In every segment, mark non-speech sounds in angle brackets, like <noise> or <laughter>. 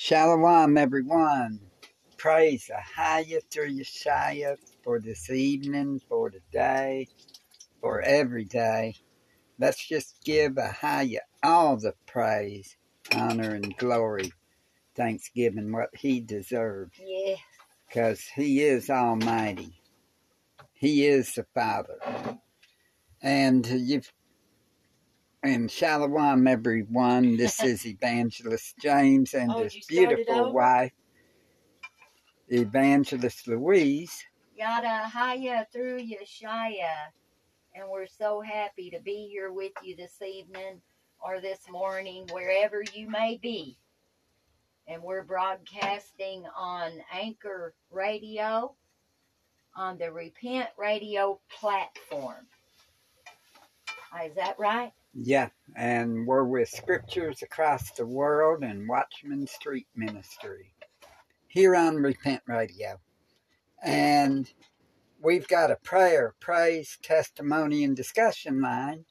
Shalom, everyone. Praise the Ahaya through Yeshaya for this evening, for today, for every day. Let's just give a Ahaya all the praise, honor, and glory, thanksgiving, what he deserves. Yeah. Because he is almighty. He is the Father. And you've and shalom, everyone. This <laughs> is Evangelist James and Oh, his beautiful wife, Evangelist Louise. Yada Haya through Yeshaya. And we're so happy to be here with you this evening or this morning, wherever you may be. And we're broadcasting on Anchor Radio on the Repent Radio platform. Is that right? Yeah, and we're with Scriptures Across the World and Watchman Street Ministry here on Repent Radio. And we've got a prayer, praise, testimony, and discussion line.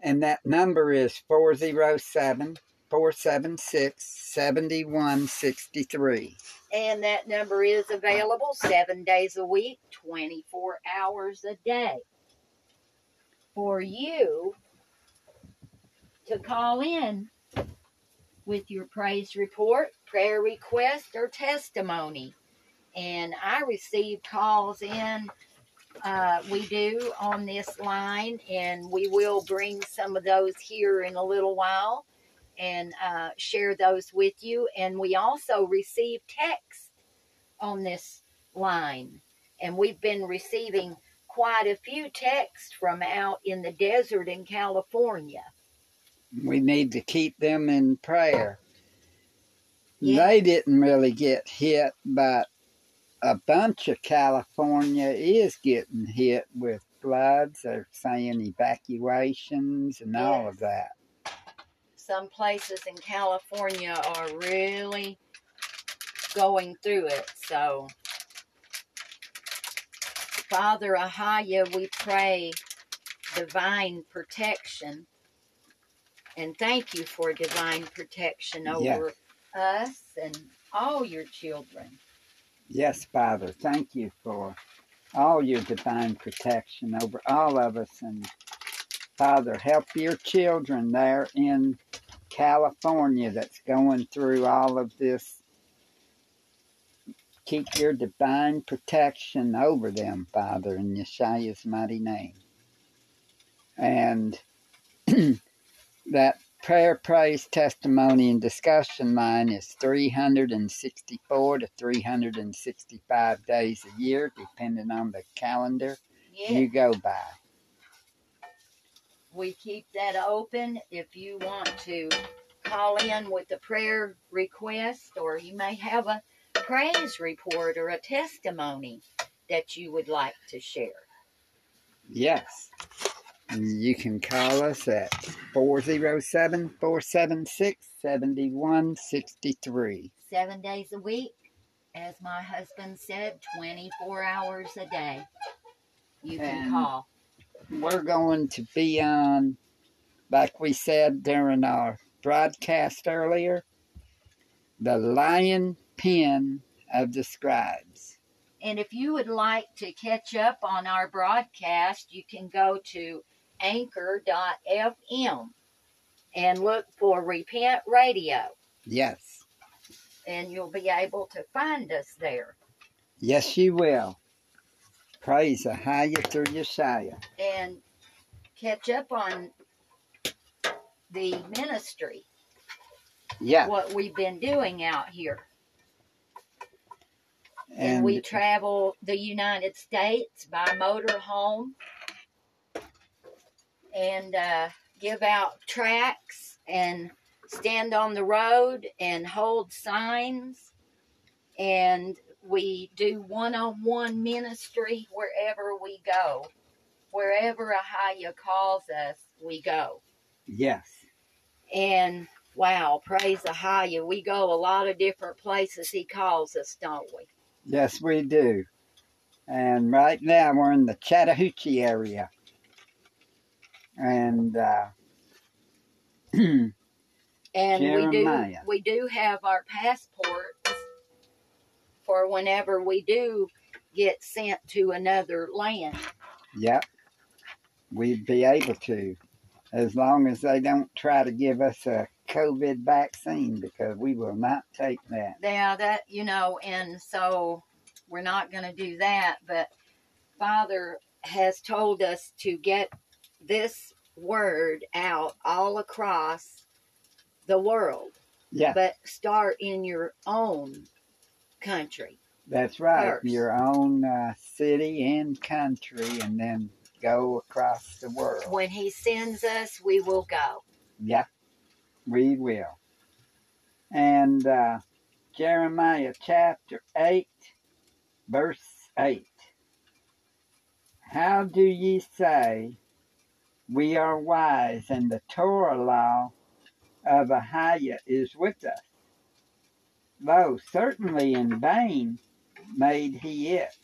And that number is 407 476 7163. And that number is available seven days a week, 24 hours a day. For you to call in with your praise report, prayer request, or testimony. And I receive calls in, uh, we do on this line, and we will bring some of those here in a little while and uh, share those with you. And we also receive text on this line. And we've been receiving quite a few texts from out in the desert in California. We need to keep them in prayer. Yeah. They didn't really get hit, but a bunch of California is getting hit with floods. They're saying evacuations and all of that. Some places in California are really going through it. So, Father Ahaya, we pray divine protection. And thank you for divine protection Yeah. over us and all your children. Yes, Father, thank you for all your divine protection over all of us. And Father, help your children there in California that's going through all of this. Keep your divine protection over them, Father, in Yeshua's mighty name. And <clears throat> that prayer, praise, testimony, and discussion line is 364 to 365 days a year, depending on the calendar Yeah. you go by. we keep that open if you want to call in with a prayer request or you may have a praise report or a testimony that you would like to share. Yes. You can call us at 407 476 7163. Seven days a week, as my husband said, 24 hours a day. You can And- call. We're going to be on, like we said during our broadcast earlier, the lion pen of the scribes. And if you would like to catch up on our broadcast, you can go to anchor.fm and look for Repent Radio, Yes. and you'll be able to find us there. Yes, you will. Praise the Ahaya through Yeshaya. and catch up on the ministry, Yeah. what we've been doing out here. And, And we travel the United States by motorhome and uh, give out tracts and stand on the road and hold signs. And we do one on one ministry wherever we go. Wherever Ahaya calls us, we go. yes. And wow, praise Ahaya. We go a lot of different places he calls us, don't we? Yes, we do. And right now we're in the Chattahoochee area. And uh, <clears throat> And we do we do have our passports for whenever we do get sent to another land. Yep. We'd be able to, as long as they don't try to give us a COVID vaccine, because we will not take that. Yeah, that you know, and so we're not going to do that. But Father has told us to get this word out all across the world, Yeah, but start in your own country. that's right. first. Your own uh, city and country, and then go across the world. When He sends us, we will go. Yeah, we will. And uh, Jeremiah chapter 8, verse 8. How do ye say, We are wise, and the Torah law of Ahiah is with us? Lo, certainly in vain made he it.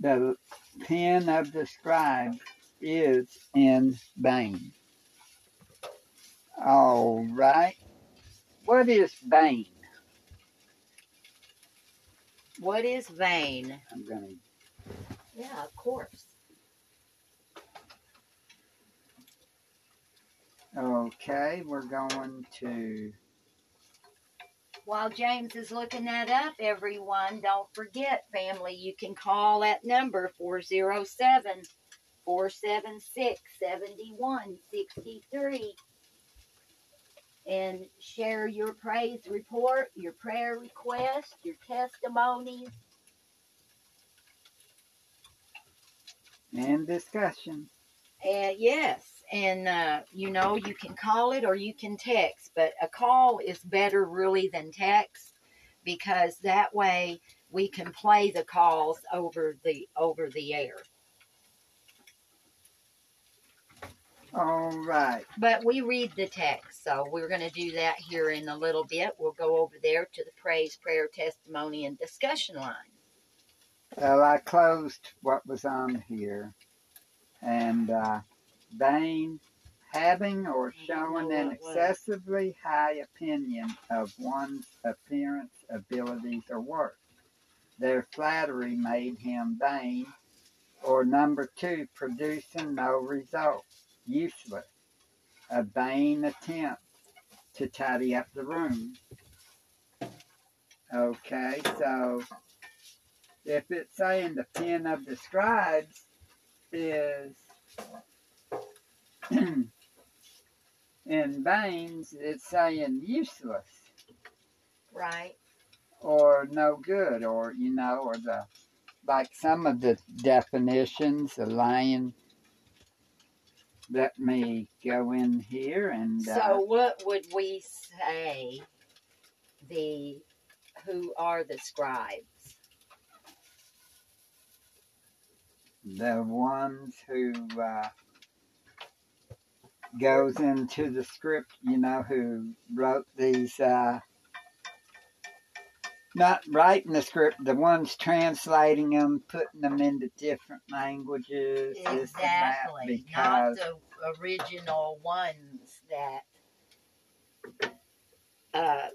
The pen of the scribe is in vain. All right. What is vain? What is vain? I'm going to Yeah, of course. Okay, we're going to While James is looking that up, everyone, don't forget, family, you can call that number 407 476 7163 and share your praise report, your prayer request, your testimonies. and discussion. And yes, and uh, you know, you can call it or you can text, but a call is better really than text because that way we can play the calls over the over the air. All right. But we read the text, so we're going to do that here in a little bit. We'll go over there to the praise, prayer, testimony, and discussion line. Well, I closed what was on here. And uh, vain, having or showing an what it was. excessively high opinion of one's appearance, abilities, or worth. Their flattery made him vain. Or number two, producing no result, useless. A vain attempt to tidy up the room. Okay, so if it's saying the pen of the scribes is in veins, it's saying useless Right. or no good, or you know, or the like some of the definitions, the lion. Let me go in here and uh, So what would we say the who are the scribes? the ones who uh, goes into the script, you know, who wrote these, uh, not writing the script, the ones translating them, putting them into different languages, Exactly. Not the original ones that uh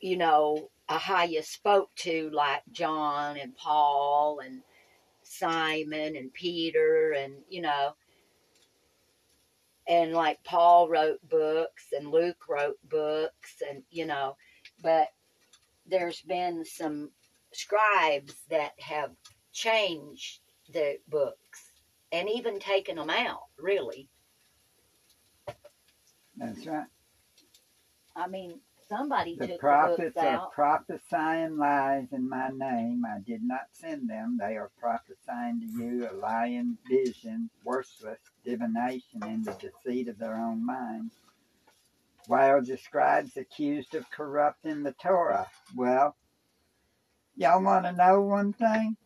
you know, Ahia spoke to like John and Paul and Simon and Peter and you know and like Paul wrote books and Luke wrote books and you know but there's been some scribes that have changed the books and even taken them out really that's right. I mean somebody The took prophets books are out prophesying lies in my name. I did not send them. They are prophesying to you a lying vision, worthless divination in the deceit of their own minds. While the scribes accused of corrupting the Torah. Well, y'all want to know one thing?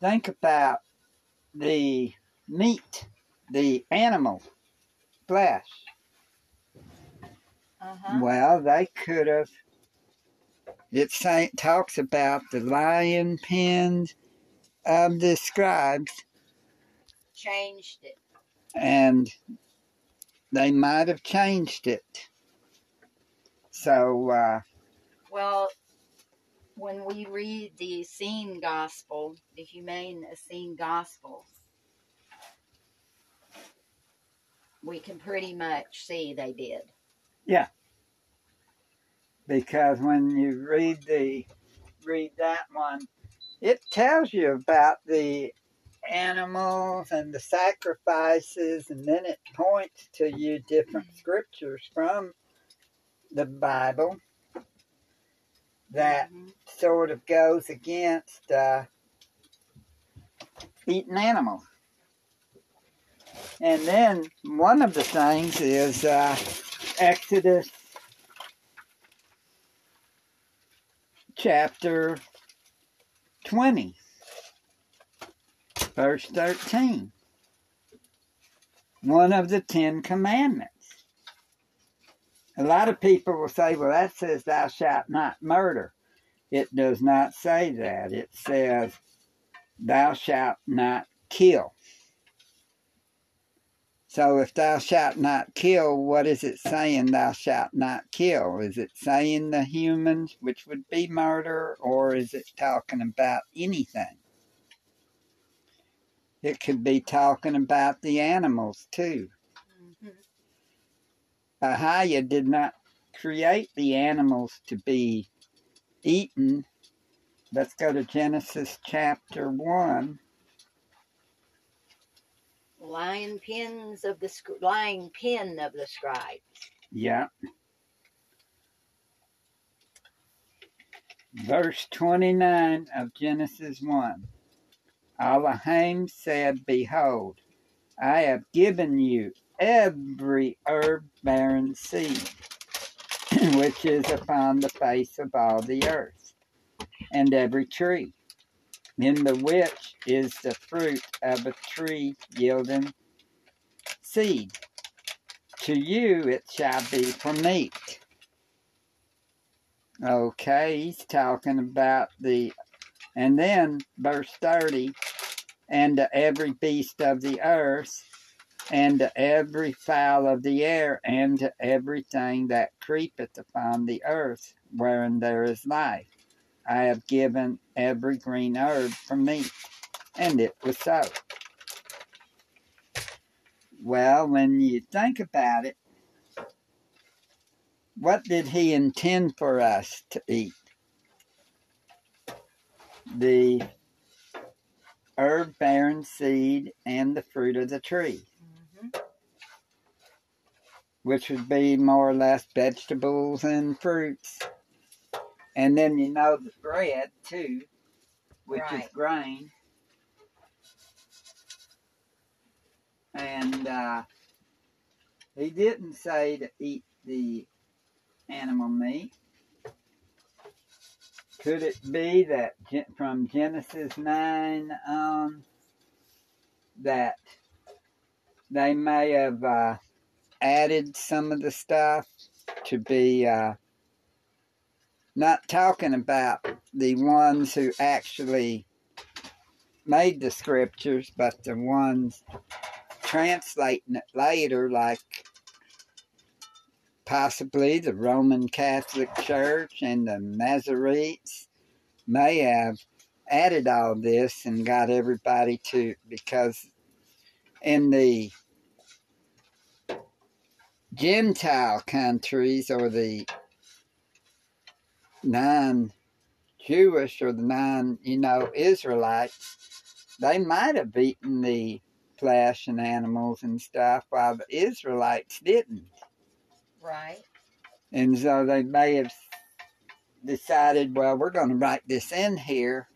Think about the meat, the animal flesh. Uh-huh. Well, they could have. It say, talks about the lion pens of the scribes, changed it and they might have changed it. So, uh, Well, when we read the Essene Gospel, the Humane Essene Gospel, we can pretty much see they did. Because when you read the read that one, it tells you about the animals and the sacrifices, and then it points to you different scriptures from the Bible that Mhm. sort of goes against uh, eating animals. And then one of the things is uh, Exodus chapter 20, verse 13. One of the Ten Commandments. A lot of people will say, well, that says, thou shalt not murder. It does not say that. It says, thou shalt not kill. So if thou shalt not kill, what is it saying thou shalt not kill? Is it saying the humans, which would be murder, or is it talking about anything? It could be talking about the animals too. Mhm. Did not create the animals to be eaten. Let's go to Genesis chapter 1. Lion pins of the lying pin of the scribe. Yeah. Verse 29 of Genesis 1. Elohim said, Behold, I have given you every herb bearing seed <clears throat> which is upon the face of all the earth, and every tree, in the which is the fruit of a tree yielding seed. To you it shall be for meat. Okay, he's talking about the, and then verse 30, and to every beast of the earth, and to every fowl of the air, and to everything that creepeth upon the earth, wherein there is life. I have given every green herb for meat. And it was so. Well, when you think about it, what did he intend for us to eat? The herb bearing seed and the fruit of the tree, Mhm. which would be more or less vegetables and fruits. And then you know the bread too, which is grain. And uh, he didn't say to eat the animal meat. Could it be that from Genesis 9 on that they may have uh, added some of the stuff to be uh, not talking about the ones who actually made the scriptures, but the ones translating it later, like possibly the Roman Catholic Church and the Masoretes may have added all this and got everybody to because in the Gentile countries or the non Jewish or the non, you know, Israelites, they might have eaten the flesh and animals and stuff while the Israelites didn't. Right. And so they may have decided, well, we're going to write this in here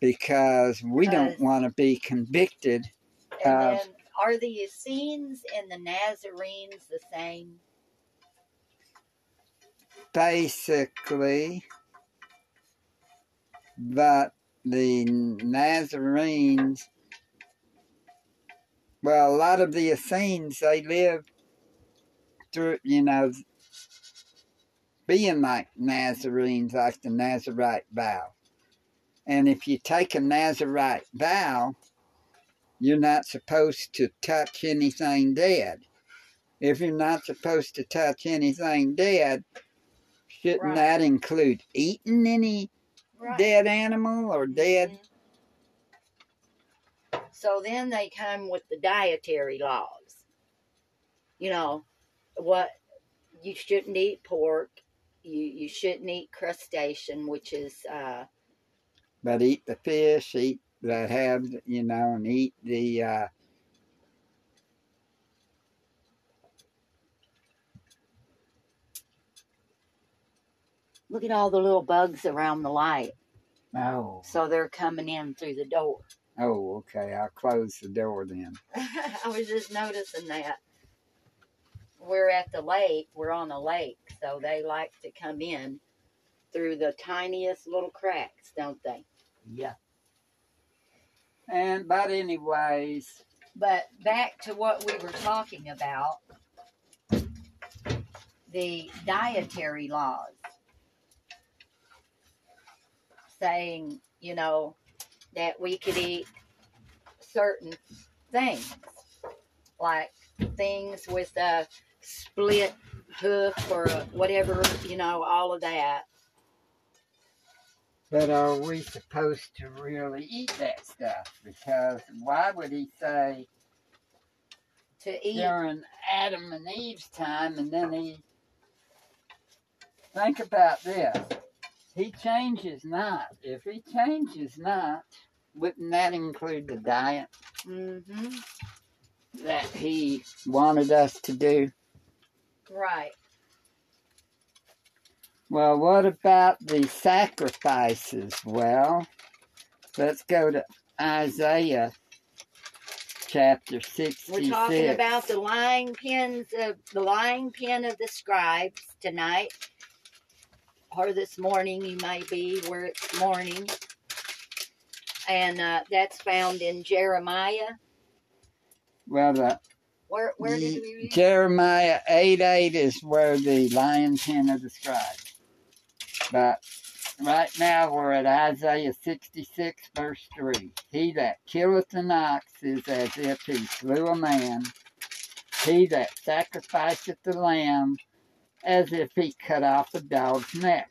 because we don't want to be convicted. And Uh, then are the Essenes and the Nazarenes the same? Basically, but the Nazarenes, well, a lot of the Essenes, they live through, you know, being like Nazarenes, like the Nazarite vow. And if you take a Nazarite vow, you're not supposed to touch anything dead. if you're not supposed to touch anything dead, shouldn't Right. that include eating any Right. dead animal or dead? Mhm. So then they come with the dietary laws. You know, what you shouldn't eat pork. You you shouldn't eat crustacean, which is uh, But eat the fish, eat that have you know, and eat the uh, look at all the little bugs around the light. oh So they're coming in through the door. <laughs> oh okay. I'll close the door then. I was just noticing that. We're at the lake, we're on a lake, so they like to come in through the tiniest little cracks, don't they? Yeah. And but anyways, But back to what we were talking about the dietary laws saying, you know, that we could eat certain things, like things with a split hoof or whatever, you know, all of that. but are we supposed to really eat that stuff? Because why would he say To eat, during Adam and Eve's time, and then he think about this. He changes not. If he changes not, wouldn't that include the diet hmm that he wanted us to do? right? Well, what about the sacrifices? Well, let's go to Isaiah chapter 66. We're talking about the lying pens of the lying pen of the scribes tonight. Or this morning you may be where it's morning. And uh, that's found in Jeremiah. Well, the Where where did Ye- we read? Jeremiah 8 8 is where the lion pen of the scribes. But right now we're at Isaiah 66, verse 3. He that killeth an ox is as if he slew a man. He that sacrificeth the lamb as if he cut off a dog's neck.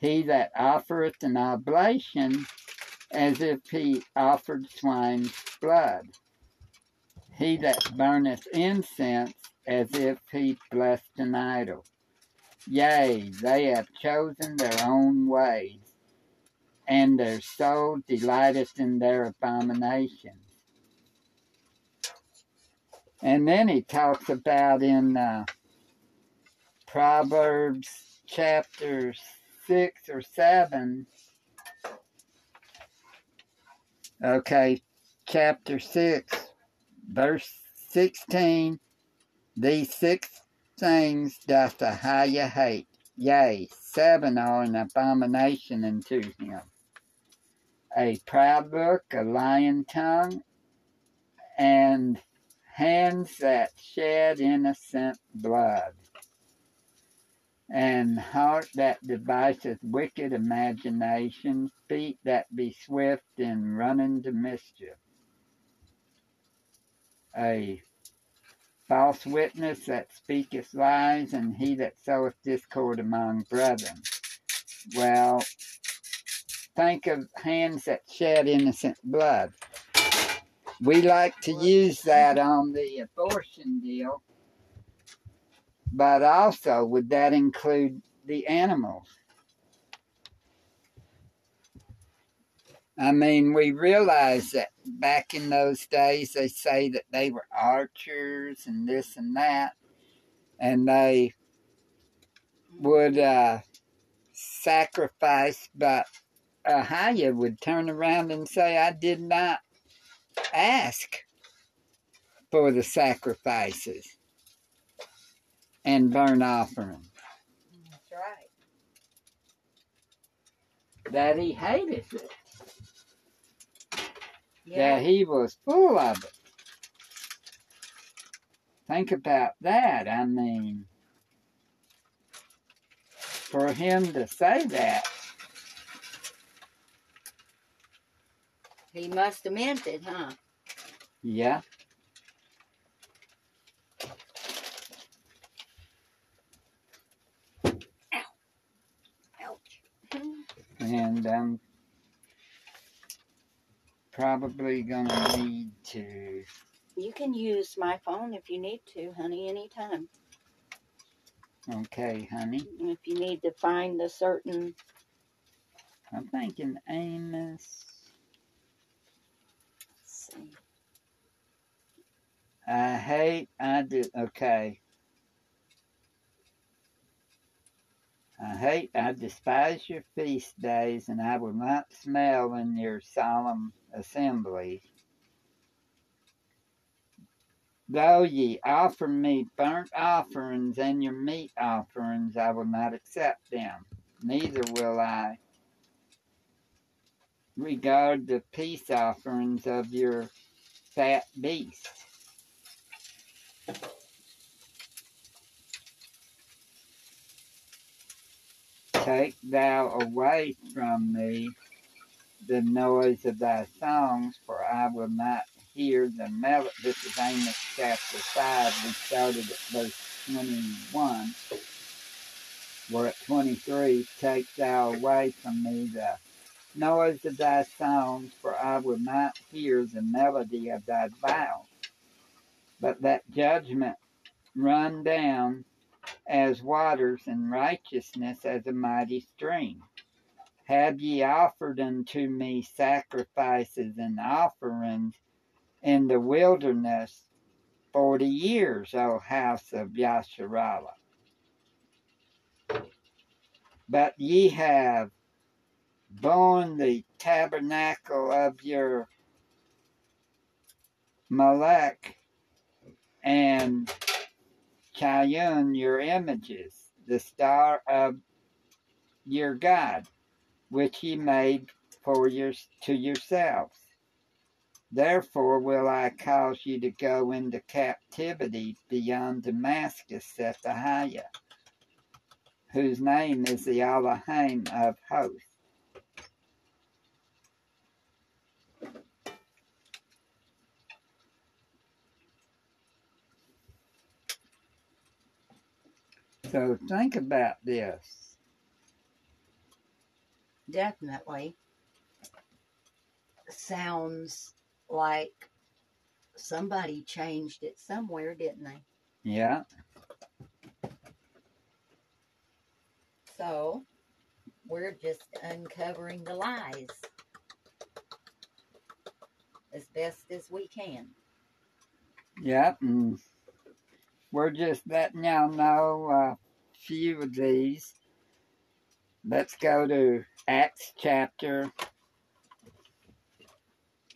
He that offereth an oblation as if he offered swine's blood he that burneth incense as if he blessed an idol. Yea, they have chosen their own ways, and their soul delighteth in their abominations. And then he talks about in uh, Proverbs chapter 6 or 7. Okay, chapter 6 verse 16 these six things doth Ahiah hate yea seven are an abomination unto him. A proud look a lying tongue and hands that shed innocent blood and heart that deviseth wicked imaginations feet that be swift in running to mischief a false witness that speaketh lies, and he that soweth discord among brethren. Well, think of hands that shed innocent blood. We like to use that on the abortion deal, but also would that include the animals? I mean, we realize that back in those days they say that they were archers and this and that, and they would uh, sacrifice, but Ahiah would turn around and say, I did not ask for the sacrifices and burnt offering. That's right. That he hated it. Yeah. that he was full of it. Think about that. I mean, for him to say that, He must have meant it, huh? yeah. And I'm probably gonna need to. You can use my phone if you need to, honey, anytime. Okay, honey. If you need to find a certain I'm thinking Amos. let's see. I hate. I do. Okay. I hate. I despise your feast days, and I will not smell in your solemn assemblies. Though ye offer me burnt offerings and your meat offerings, I will not accept them. Neither will I regard the peace offerings of your fat beasts. Take thou away from me the noise of thy songs, for I will not hear the melody. This is Amos chapter 5. We started at verse 21. We're at 23. Take thou away from me the noise of thy songs, for I will not hear the melody of thy vows. But that judgment run down as waters, and righteousness as a mighty stream. Have ye offered unto me sacrifices and offerings in the wilderness forty years, O house of Yasharallah? But ye have borne the tabernacle of your Malek and Chayun your images, the star of your God, which ye made for your, to yourselves. Therefore will I cause you to go into captivity beyond Damascus, saith Ahiah, whose name is the Elohim of hosts. So think about this. Definitely sounds like somebody changed it somewhere, didn't they? Yeah, So we're just uncovering the lies as best as we can. yeah, and we're just letting y'all know a few of these. Let's go to Acts chapter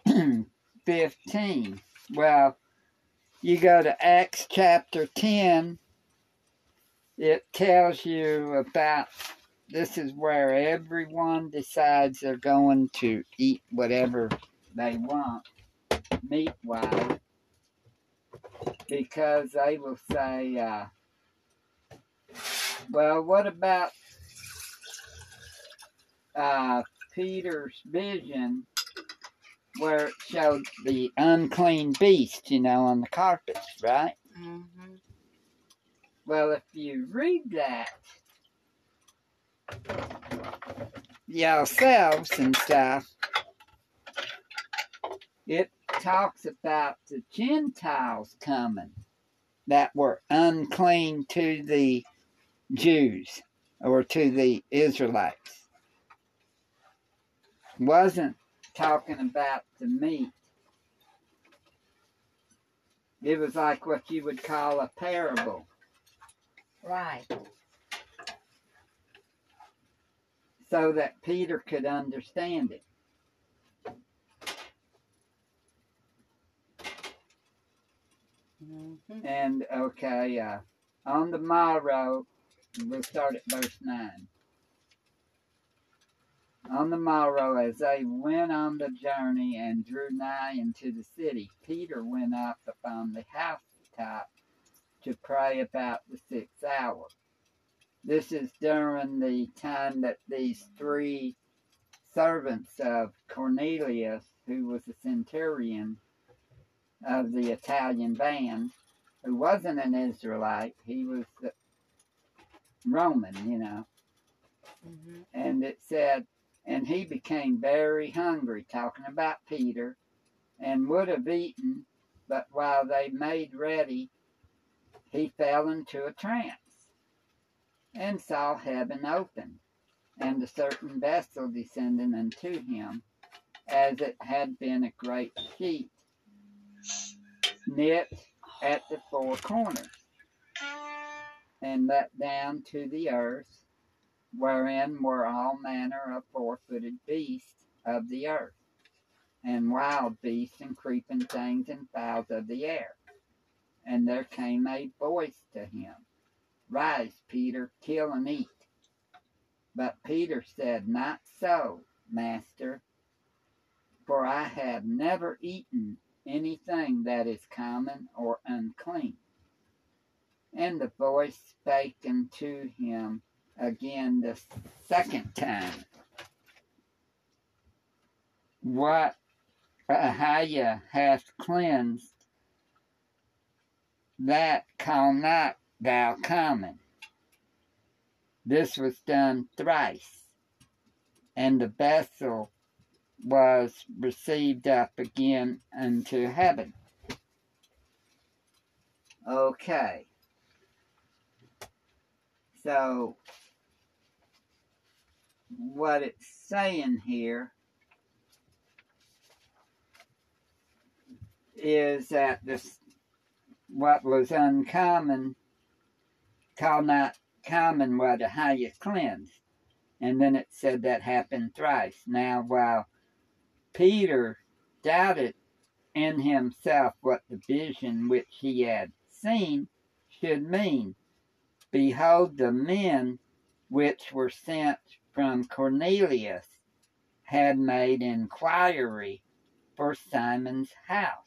<clears throat> 15. Well, you go to Acts chapter 10, it tells you about this is where everyone decides they're going to eat whatever they want, meat wise, because they will say, uh, well, what about uh, Peter's vision where it showed the unclean beast, you know, on the carpets, right? Mm-hmm. Well, if you read that yourselves and stuff, it talks about the Gentiles coming that were unclean to the Jews or to the Israelites. Wasn't talking about the meat. It was like what you would call a parable. Right. so that Peter could understand it. Mm-hmm. And okay, uh, on the morrow, we'll start at verse 9. On the morrow, as they went on the journey and drew nigh into the city, Peter went up upon the housetop to pray about the sixth hour. This is during the time that these three servants of Cornelius, who was a centurion of the Italian band, who wasn't an Israelite, he was Roman, you know. Mm-hmm. And it said, And he became very hungry, talking about Peter, and would have eaten, but while they made ready, he fell into a trance and saw heaven open, and a certain vessel descending unto him, as it had been a great sheet, knit at the four corners, and let down to the earth, wherein were all manner of four footed beasts of the earth, and wild beasts and creeping things and fowls of the air. And there came a voice to him Rise, Peter, kill and eat. But Peter said, Not so, Master, for I have never eaten anything that is common or unclean. And the voice spake unto him again the second time. What Ahiah hath cleansed, that call not thou common. This was done thrice, and the vessel was received up again into heaven. Okay. So, what it's saying here is that this what was uncommon call not common was the highest cleansed. And then it said that happened thrice. Now while Peter doubted in himself what the vision which he had seen should mean. Behold, the men which were sent from Cornelius had made inquiry for Simon's house,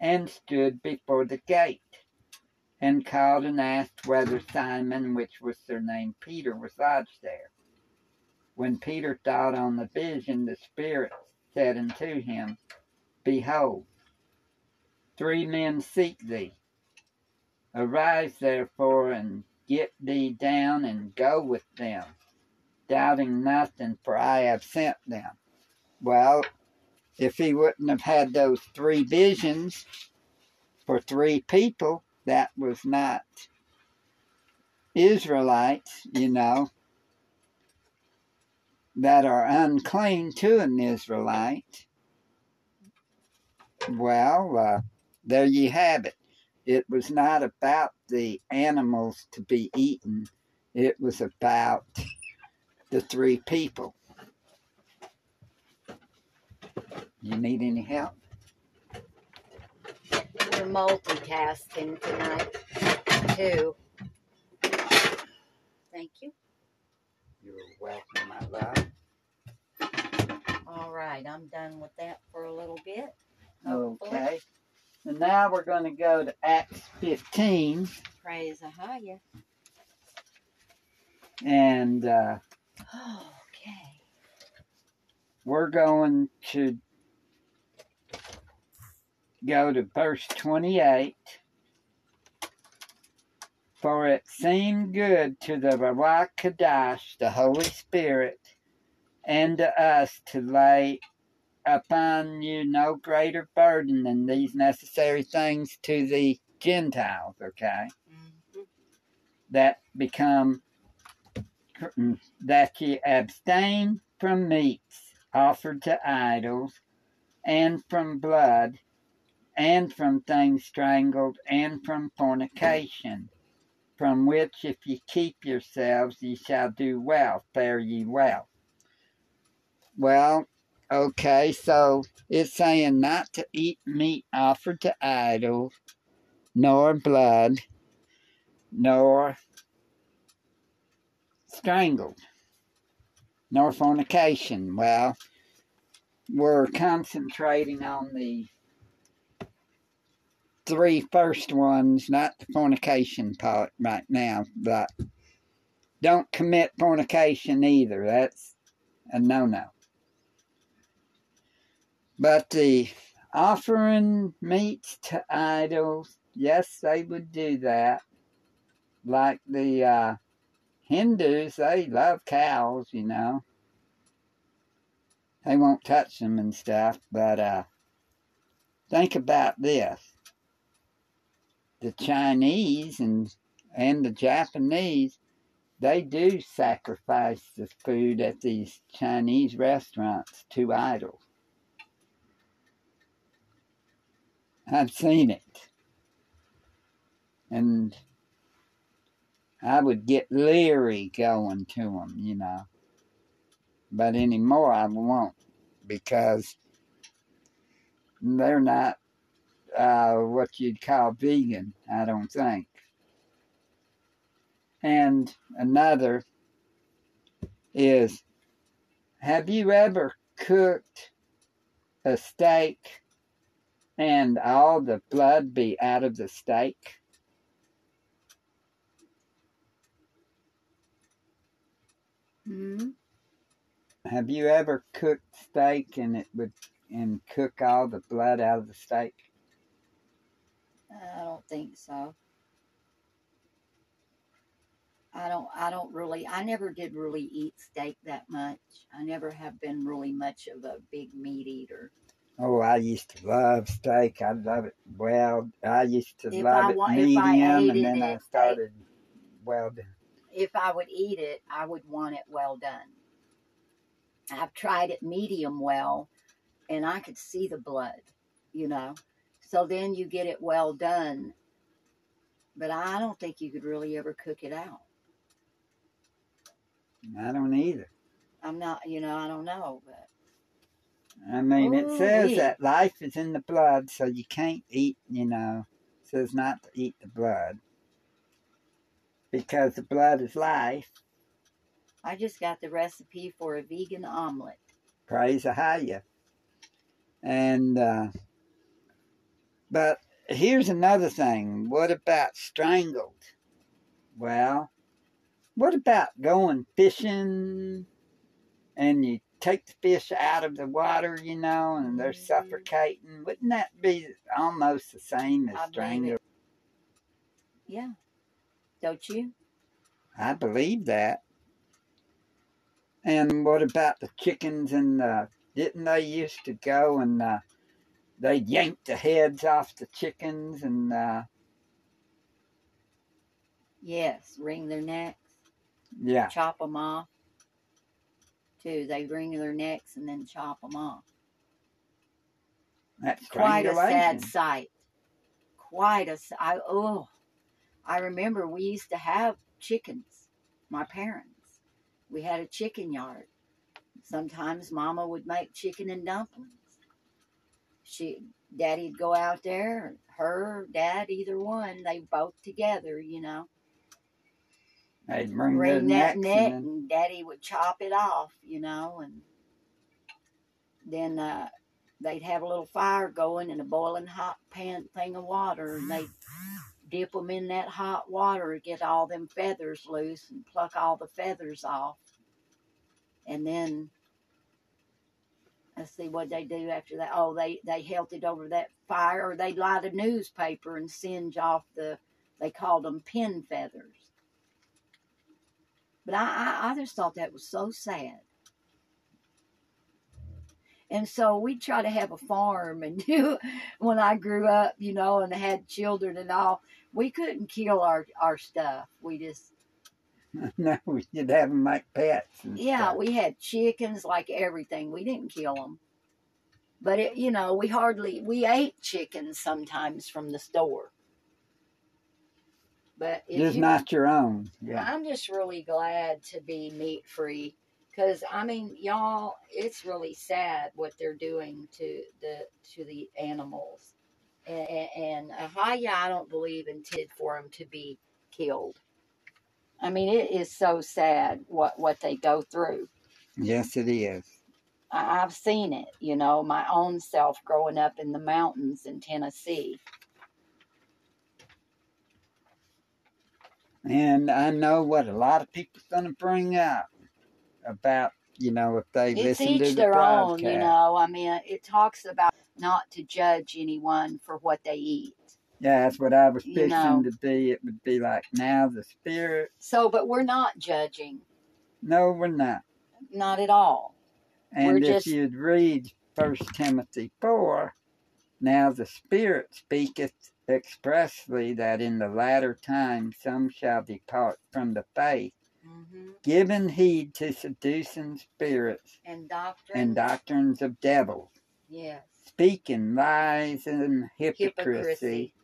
and stood before the gate, and called and asked whether Simon, which was surnamed Peter, was lodged there. When Peter thought on the vision, the Spirit said unto him, Behold, three men seek thee. Arise therefore and get thee down and go with them, doubting nothing, for I have sent them. Well, if he wouldn't have had those three visions for three people, that was not Israelites, you know, that are unclean to an Israelite. Well, uh, there you have it. It was not about the animals to be eaten, it was about the three people. You need any help? We're multitasking tonight, too. Thank you. You're welcome, my love. All right, I'm done with that for a little bit. hopefully. Okay. And now we're going to go to Acts 15. Praise Ahaya. And uh, Okay. we're going to go to verse 28. For it seemed good to the Ruach Kadash, the Holy Spirit, and to us to lay upon you no greater burden than these necessary things to the Gentiles, okay? Mhm. That become, that ye abstain from meats offered to idols, and from blood, and from things strangled, and from fornication, from which if ye keep yourselves, ye shall do well, fare ye well. Well, okay, so it's saying not to eat meat offered to idols, nor blood, nor strangled, nor fornication. Well, we're concentrating on the three first ones, not the fornication part right now, but don't commit fornication either. That's a no no. But the offering meat to idols, yes, they would do that. Like the uh, Hindus, they love cows, you know. they won't touch them and stuff. But uh, think about this: the Chinese and and the Japanese, they do sacrifice the food at these Chinese restaurants to idols. I've seen it. And I would get leery going to them, you know. But anymore, I won't because they're not uh, what you'd call vegan, I don't think. And another is have you ever cooked a steak and all the blood be out of the steak? hmm Have you ever cooked steak and it would and cook all the blood out of the steak? I don't think so. I don't. I don't really. I never did really eat steak that much. I never have been really much of a big meat eater. Oh, I used to love steak. I love it well. I used to If love I it medium, and then I steak- started well done. If I would eat it, I would want it well done. I've tried it medium well, and I could see the blood. You know, so then you get it well done. But I don't think you could really ever cook it out. I don't either. I'm not. You know, I don't know, but. I mean, it says Ooh-wee. that life is in the blood, so you can't eat, you know, it says not to eat the blood. Because the blood is life. I just got the recipe for a vegan omelet. Praise Ahaya. And, uh, but here's another thing. What about strangled? Well, what about going fishing and you take the fish out of the water, you know, and they're Mhm. suffocating? Wouldn't that be almost the same as strangled? Yeah. Don't you? I believe that. And what about the chickens and the, didn't they used to go and uh, they'd yank the heads off the chickens and uh, Yes. Wring their necks, yeah, chop them off. Too. They wring their necks and then chop them off. that's Quite a sad sight. Quite a I oh, I remember we used to have chickens. My parents. We had a chicken yard. Sometimes Mama would make chicken and dumplings. She, Daddy'd go out there. Her, Dad, either one. They both together, you know. They'd wring their wring that neck and and daddy would chop it off, you know, and then uh, they'd have a little fire going in a boiling hot pan thing of water and they'd dip them in that hot water, get all them feathers loose and pluck all the feathers off. And then let's see what they do after that. Oh, they they held it over that fire, or they'd light a newspaper and singe off the. They called them pin feathers. But I, I, I just thought that was so sad. And so we try to have a farm and <laughs> do when I grew up, you know, and had children and all. We couldn't kill our, our stuff. We just <laughs> no, we did have them like pets. Yeah, stuff. we had chickens like everything. We didn't kill them. But it, you know, we hardly we ate chickens sometimes from the store. But you- not your own. Yeah, I'm just really glad to be meat free because I mean, y'all, it's really sad what they're doing to the to the animals, and, and Ahaya, I don't believe intended for them to be killed. I mean, it is so sad what what they go through. yes, it is. I, I've seen it, you know, my own self growing up in the mountains in Tennessee. And I know what a lot of people's going to bring up about, you know, if they it's listen to the their broadcast. own, you know. I mean, it talks about not to judge anyone for what they eat. Yeah, that's what I was You know. to be. It would be like now the spirit. So, but we're not judging, No, we're not. not at all. And We're if just- you'd read First Timothy four, now the Spirit speaketh expressly that in the latter time some shall depart from the faith, hmm giving heed to seducing spirits And doctrine. and doctrines of devils, Yes. speaking lies and hypocrisy, Hypocrisy.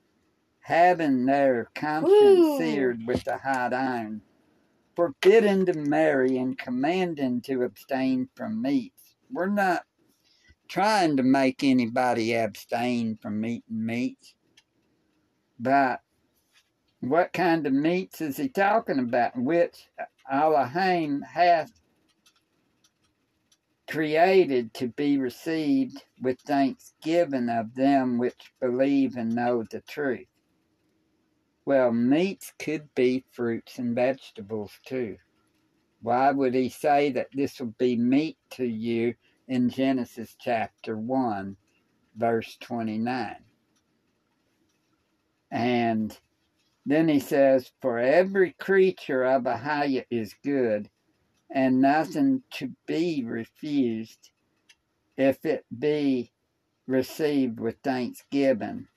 having their conscience Woo. seared with a hot iron, forbidding to marry and commanding to abstain from meats. We're not trying to make anybody abstain from eating meats, but what kind of meats is he talking about? Which Elohim hath created to be received with thanksgiving of them which believe and know the truth. Well, meats could be fruits and vegetables too. Why would he say that this will be meat to you in Genesis chapter 1, verse 29? And then he says, For every creature of Ahaya is good, and nothing to be refused if it be received with thanksgiving,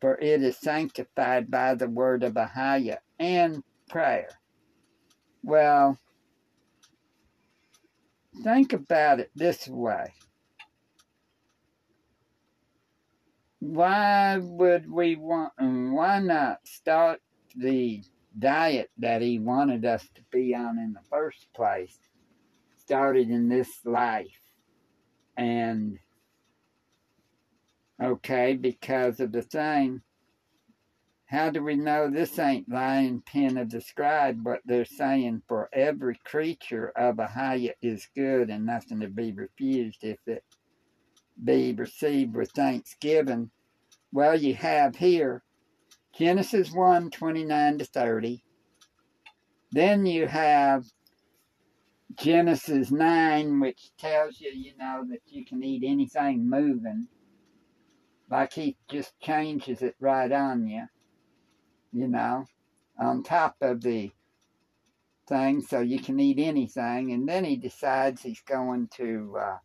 for it is sanctified by the word of Ahaya and prayer. Well, think about it this way. Why would we want, and why not start the diet that he wanted us to be on in the first place? Started in this life. And, okay, because of the thing, how do we know this ain't lying pen of the scribe? What they're saying for every creature of Ahaya is good and nothing to be refused if it be received with thanksgiving. Well, you have here Genesis 1 29 to 30. Then you have Genesis 9, which tells you, you know, that you can eat anything moving. Like he just changes it right on you, you know, on top of the thing, so you can eat anything. And then he decides he's going to uh,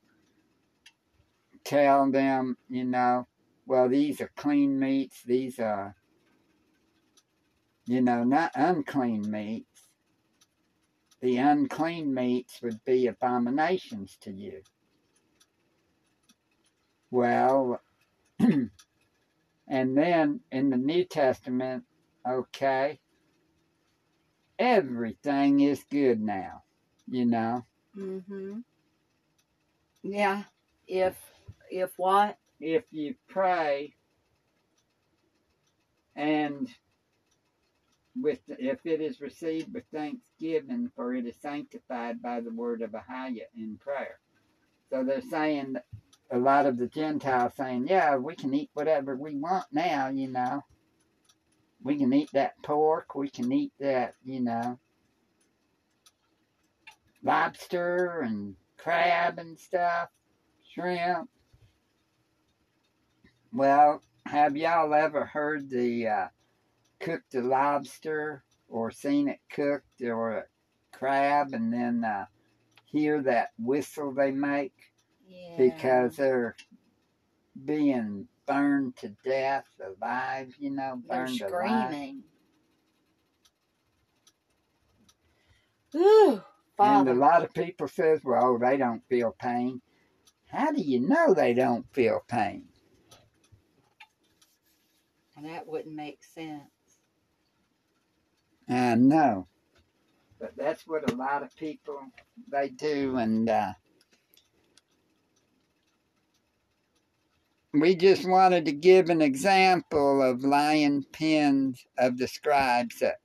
tell them, you know, well, these are clean meats, these are, you know, not unclean meats. The unclean meats would be abominations to you. Well, <clears throat> and then in the New Testament, okay, everything is good now, you know. Mm-hmm. Yeah. If if what? if you pray and with if it is received with thanksgiving, for it is sanctified by the word of Ahaya in prayer. So they're saying a lot of the Gentiles saying, Yeah, we can eat whatever we want now, you know. We can eat that pork, we can eat that, you know, lobster and crab and stuff, shrimp. Well, have y'all ever heard the uh, cooked a lobster or seen it cooked or a crab and then uh, hear that whistle they make Yeah. because they're being burned to death alive, you know, they're burned alive. screaming. Ooh, And a lot of people says, well, they don't feel pain. How do you know they don't feel pain? And that wouldn't make sense. I know. But that's what a lot of people they do and uh we just wanted to give an example of lion pens of the scribes that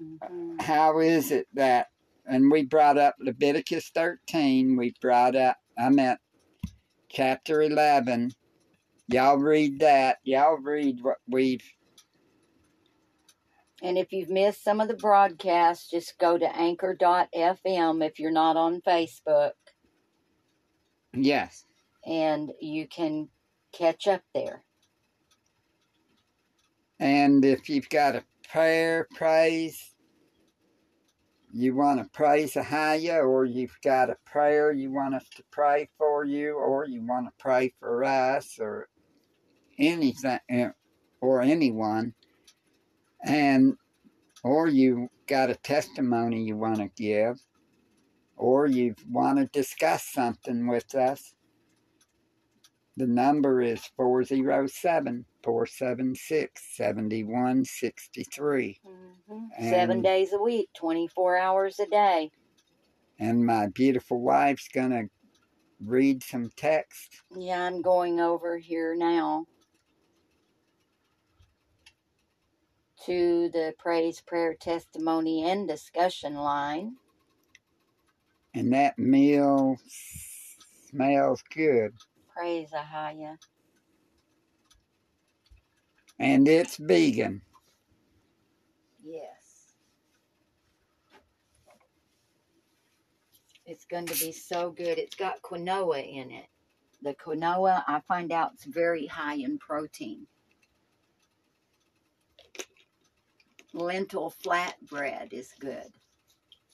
Mhm. how is it that and we brought up Leviticus 13 we brought up I meant chapter 11 y'all read that y'all read what we've And if you've missed some of the broadcasts, just go to anchor.fm if you're not on Facebook. Yes and you can catch up there. And if you've got a prayer, praise, you want to praise Ahaya, or you've got a prayer you want us to pray for you, or you want to pray for us, or anything, eh, or anyone, and or you got a testimony you want to give, or you want to discuss something with us, the number is 407 476 7163. Mm-hmm. Seven days a week, 24 hours a day. And my beautiful wife's going to read some text. Yeah, I'm going over here now to the praise, prayer, testimony, and discussion line. And that meal smells good. Praise Ahaya. And it's vegan. Yes. It's going to be so good. It's got quinoa in it. The quinoa, I find out, it's very high in protein. Lentil flatbread is good.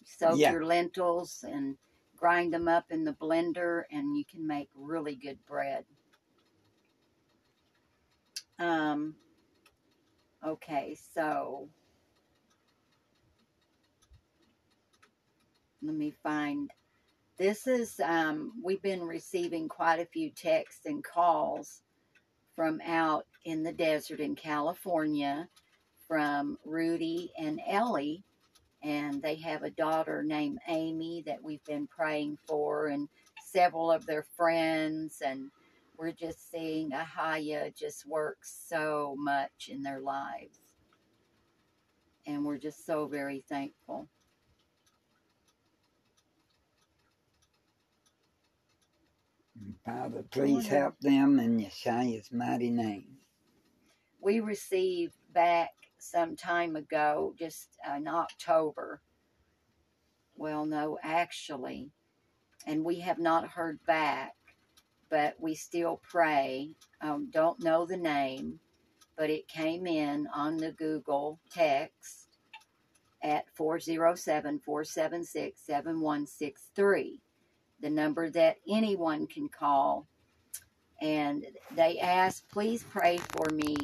Soak Yeah. your lentils and grind them up in the blender, and you can make really good bread. Um, okay, so let me find. This is, um, we've been receiving quite a few texts and calls from out in the desert in California from Rudy and Ellie. And they have a daughter named Amy that we've been praying for, and several of their friends. And we're just seeing Ahaya just work so much in their lives. And we're just so very thankful. Father, please help them in Yeshua's mighty name. we received back some time ago, just in October. Well, no, actually, and we have not heard back, but we still pray. Um, don't know the name, but it came in on the Google text at 407 476 7163, the number that anyone can call. And they asked, please pray for me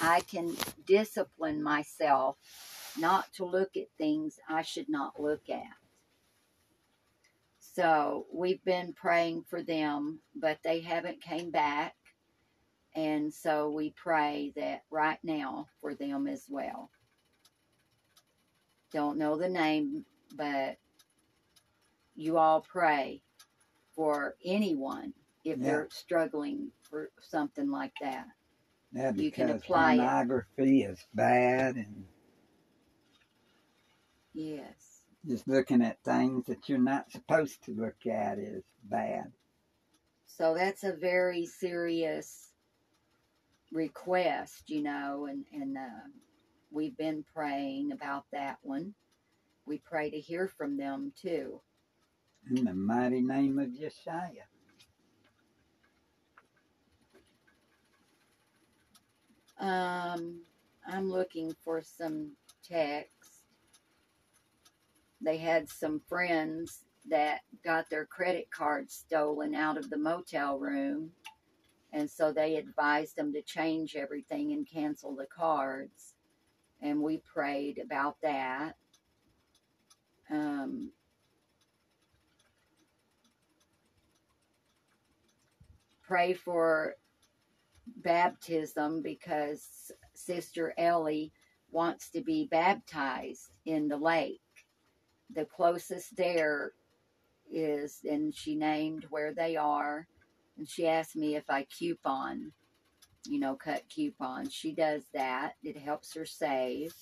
I can discipline myself not to look at things I should not look at. So we've been praying for them, but they haven't came back. And so we pray that right now for them as well. Don't know the name, but you all pray for anyone if Yeah. they're struggling for something like that. Yeah, You can apply it. pornography is bad and Yes. just looking at things that you're not supposed to look at is bad. So that's a very serious request, you know, and and uh, we've been praying about that one. We pray to hear from them too. In the mighty name of Yeshua. Um, I'm looking for some text. They had some friends that got their credit cards stolen out of the motel room. And so they advised them to change everything and cancel the cards. And we prayed about that. Um, pray for baptism because Sister Ellie wants to be baptized in the lake. The closest there is, and she named where they are, and she asked me if I coupon, you know, cut coupons. She does that, it helps her save.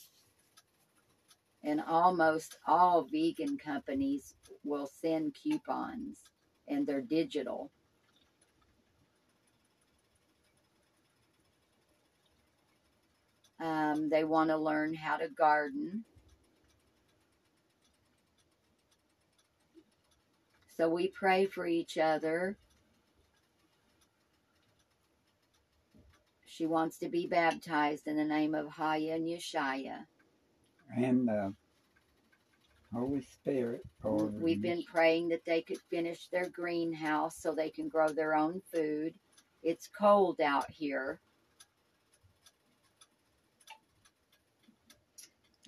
And almost all vegan companies will send coupons, and they're digital. Um, they want to learn how to garden. So we pray for each other. She wants to be baptized in the name of Haya and Yeshaya. And uh, Holy Spirit. We've been praying that they could finish their greenhouse so they can grow their own food. It's cold out here.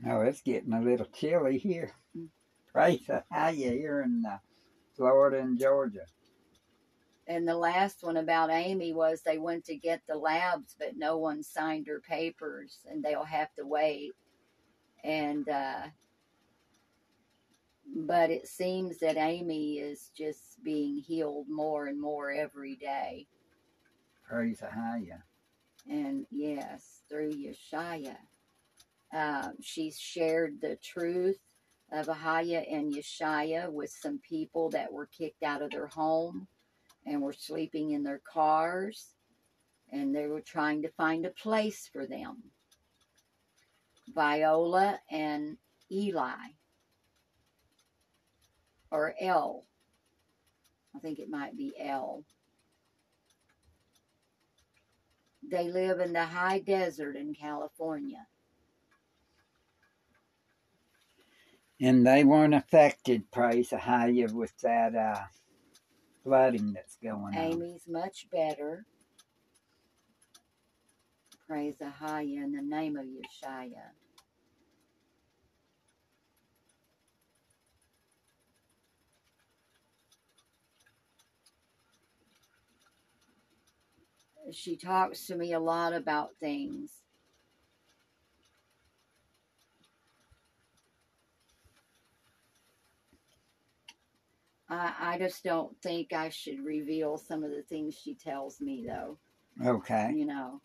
Oh, it's getting a little chilly here. Praise the high here in uh, Florida and Georgia. And the last one about Amy was they went to get the labs, but no one signed her papers, and they'll have to wait. And uh, but it seems that Amy is just being healed more and more every day. Praise the high. And yes, through Yeshaya, um, she's shared the truth of Ahaya and Yeshaya with some people that were kicked out of their home and were sleeping in their cars, and they were trying to find a place for them. Viola and Eli, or L. I think it might be L. They live in the high desert in California. And they weren't affected, praise the high, with that uh, flooding that's going on. Amy's much better. Praise Ahaya in the name of Yeshua. She talks to me a lot about things. I, just don't think I should reveal some of the things she tells me, though. Okay. You know.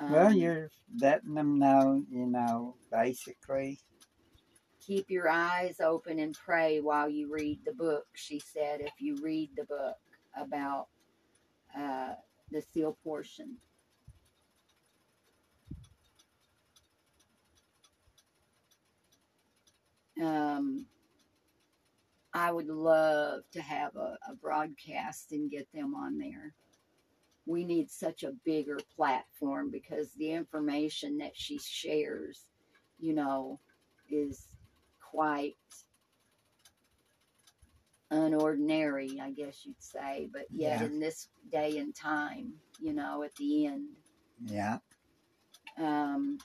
well, Um, you're letting them know, you know, basically. keep your eyes open and pray while you read the book. She said, if you read the book about uh, the seal portion. Um, I would love to have a, a broadcast and get them on there. We need such a bigger platform because the information that she shares, you know, is quite unordinary, I guess you'd say, but yet Yeah. in this day and time, you know, at the end. Yeah. Um,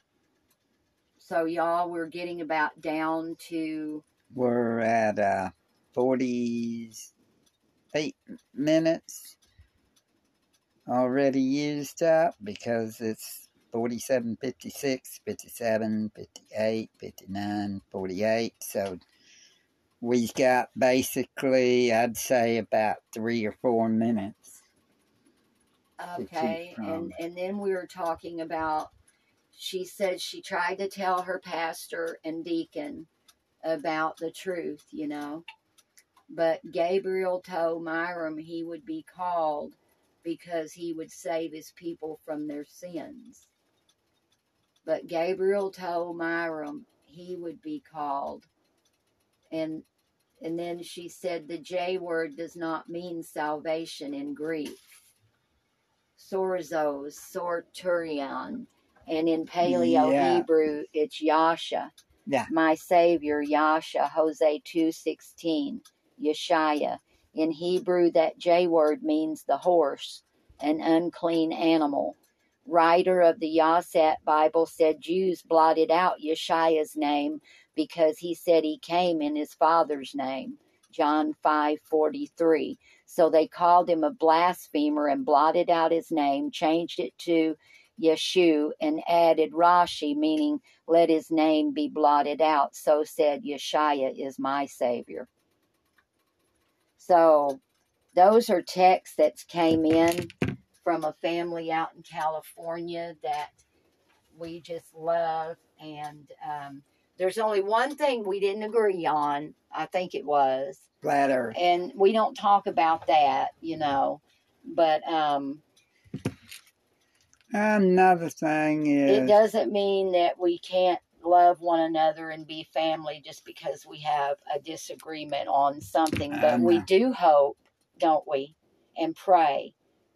so, y'all, we're getting about down to We're at uh, 48 minutes already used up because it's 47, 56, 57, 58, 59, 48. So we've got basically, I'd say, about three or four minutes. Okay, and and then we were talking about. She said she tried to tell her pastor and deacon about the truth, you know, but Gabriel told Myram he would be called because he would save his people from their sins. But Gabriel told Myram he would be called, and and then she said the J word does not mean salvation in Greek sorzos, sorturion, and in Paleo Yeah. Hebrew it's Yasha. Yeah. My Savior, Yasha, Hosea two sixteen, Yeshaya. In Hebrew, that J word means the horse, an unclean animal. Writer of the Yasat Bible said Jews blotted out Yeshaya's name because he said he came in his father's name. John five forty three. So they called him a blasphemer and blotted out his name, changed it to Yeshu, and added Rashi, meaning let his name be blotted out. So said Yeshaya is my Savior. So those are texts that came in from a family out in California that we just love. And um, there's only one thing we didn't agree on, I think it was Earth. and we don't talk about that, you know. But um, Another thing is. It doesn't mean that we can't love one another and be family just because we have a disagreement on something. But we do hope, don't we, and pray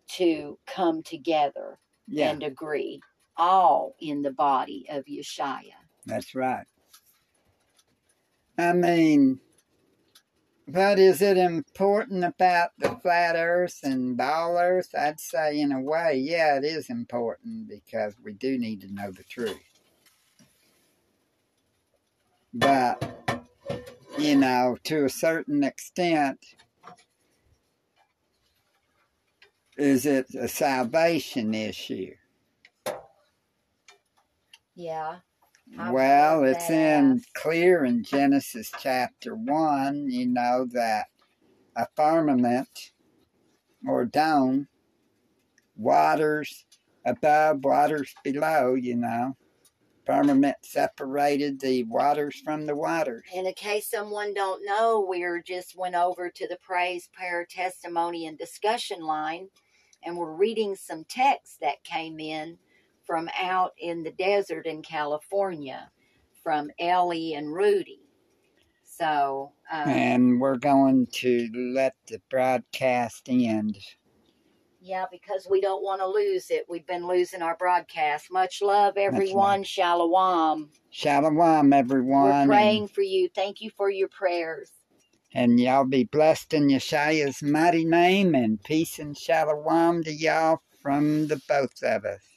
to come together yeah, and agree, all in the body of Yeshaya. that's right. I mean, but is it important about the flat earth and ball earth? I'd say, in a way, yeah, it is important because we do need to know the truth. But, you know, to a certain extent, is it a salvation issue? Yeah. I Well, it's in clear in Genesis chapter 1, you know, that a firmament or dome, waters above, waters below, you know. Firmament separated the waters from the waters. And in case someone don't know, we're just went over to the praise, prayer, testimony, and discussion line, and we're reading some texts that came in from out in the desert in California, from Ellie and Rudy. So, um, And we're going to let the broadcast end. Yeah, because we don't want to lose it. We've been losing our broadcast. Much love, everyone. Shalom. Shalom, everyone. We're and- praying for you. Thank you for your prayers. And y'all be blessed in Yeshua's mighty name and peace and shalom to y'all from the both of us.